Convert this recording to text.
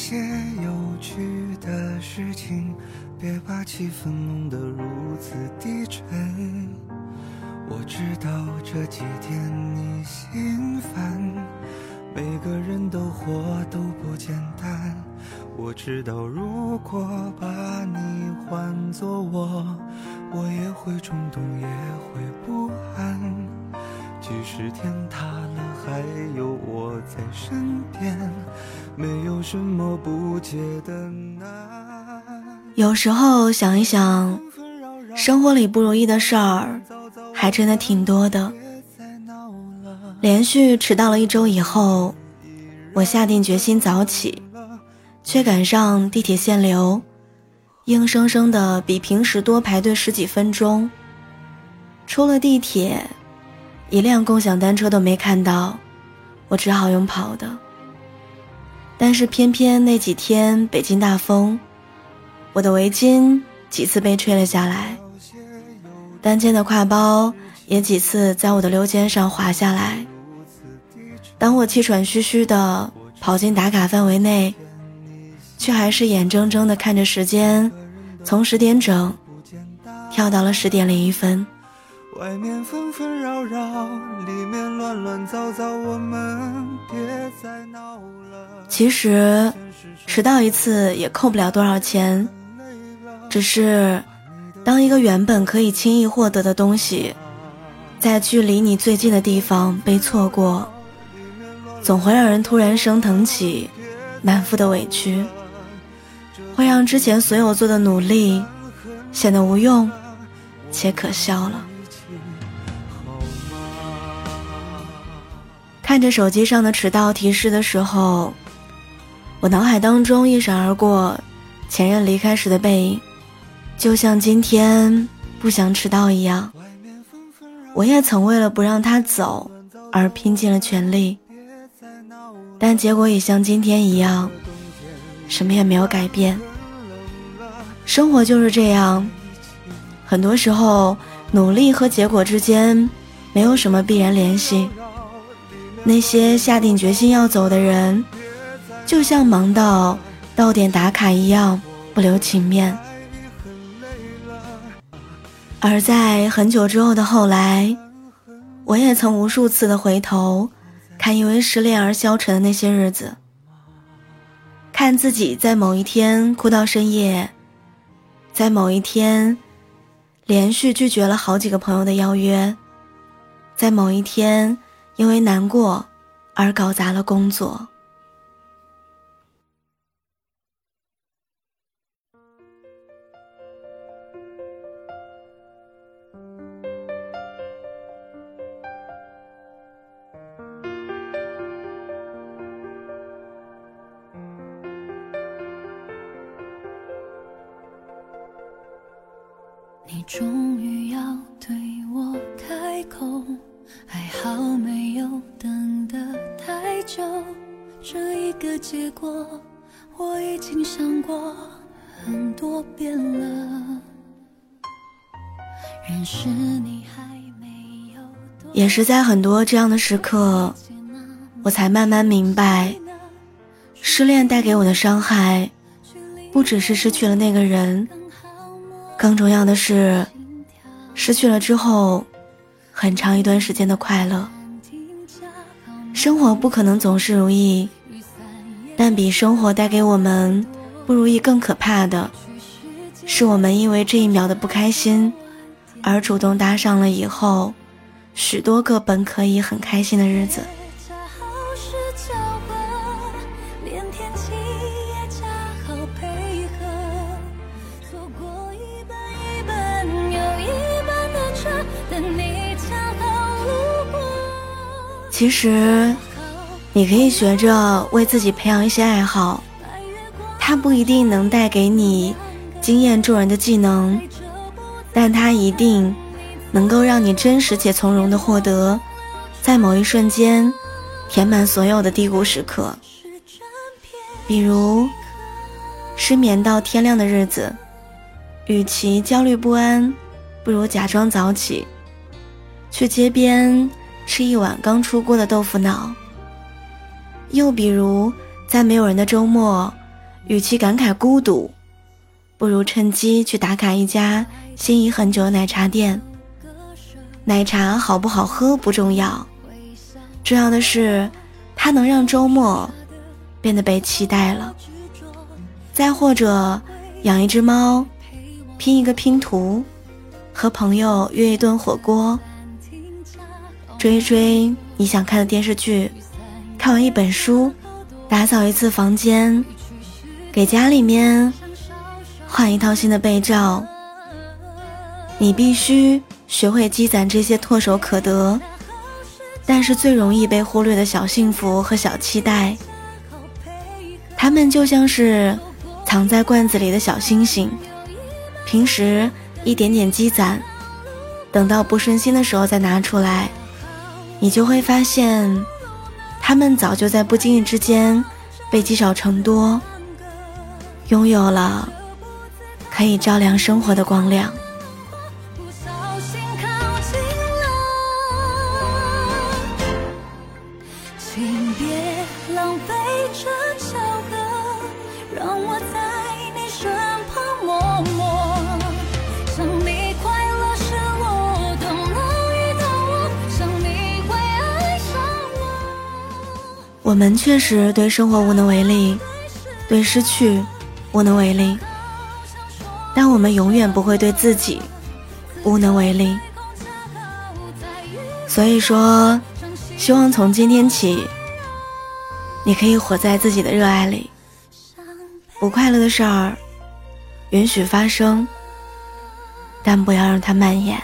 些有趣的事情，别把气氛弄得如此低沉。我知道这几天你心烦，每个人都活都不简单。我知道如果把你换作我，我也会冲动，也会不安。是天塌了，还有我在身边，没有什么不解的难。有时候想一想，生活里不如意的事儿。还真的挺多的。连续迟到了一周以后，我下定决心早起，却赶上地铁限流，硬生生的比平时多排队十几分钟。出了地铁，一辆共享单车都没看到，我只好用跑的。但是偏偏那几天北京大风，我的围巾几次被吹了下来。单肩的挎包也几次在我的溜肩上滑下来。当我气喘吁吁的跑进打卡范围内，却还是眼睁睁的看着时间从十点整跳到了十点零一分。外面纷纷扰扰，里面乱乱糟糟，我们别再闹了。其实，迟到一次也扣不了多少钱，只是。当一个原本可以轻易获得的东西，在距离你最近的地方被错过，总会让人突然升腾起满腹的委屈，会让之前所有做的努力显得无用且可笑了。看着手机上的迟到提示的时候，我脑海当中一闪而过前任离开时的背影。就像今天不想迟到一样，我也曾为了不让他走而拼尽了全力，但结果也像今天一样，什么也没有改变。生活就是这样，很多时候努力和结果之间没有什么必然联系。那些下定决心要走的人，就像忙到到点打卡一样，不留情面。而在很久之后的后来，我也曾无数次的回头，看因为失恋而消沉的那些日子，看自己在某一天哭到深夜，在某一天连续拒绝了好几个朋友的邀约，在某一天因为难过而搞砸了工作。你终于要对这一个结果我已经想过很多遍了。也是在很多这样的时刻，我才慢慢明白，失恋带给我的伤害，不只是失去了那个人。更重要的是，失去了之后，很长一段时间的快乐。生活不可能总是如意，但比生活带给我们不如意更可怕的，是我们因为这一秒的不开心，而主动搭上了以后许多个本可以很开心的日子。其实，你可以学着为自己培养一些爱好，它不一定能带给你惊艳众人的技能，但它一定能够让你真实且从容的获得，在某一瞬间填满所有的低谷时刻。比如，失眠到天亮的日子，与其焦虑不安，不如假装早起，去街边。吃一碗刚出锅的豆腐脑。又比如，在没有人的周末，与其感慨孤独，不如趁机去打卡一家心仪很久的奶茶店。奶茶好不好喝不重要，重要的是它能让周末变得被期待了。再或者养一只猫，拼一个拼图，和朋友约一顿火锅，追追你想看的电视剧，看完一本书，打扫一次房间，给家里面换一套新的被罩。你必须。学会积攒这些唾手可得，但是最容易被忽略的小幸福和小期待，它们就像是藏在罐子里的小星星，平时一点点积攒，等到不顺心的时候再拿出来，你就会发现，他们早就在不经意之间被积少成多，拥有了可以照亮生活的光亮。我们确实对生活无能为力，对失去无能为力，但我们永远不会对自己无能为力。所以说，希望从今天起，你可以活在自己的热爱里。不快乐的事儿，允许发生，但不要让它蔓延。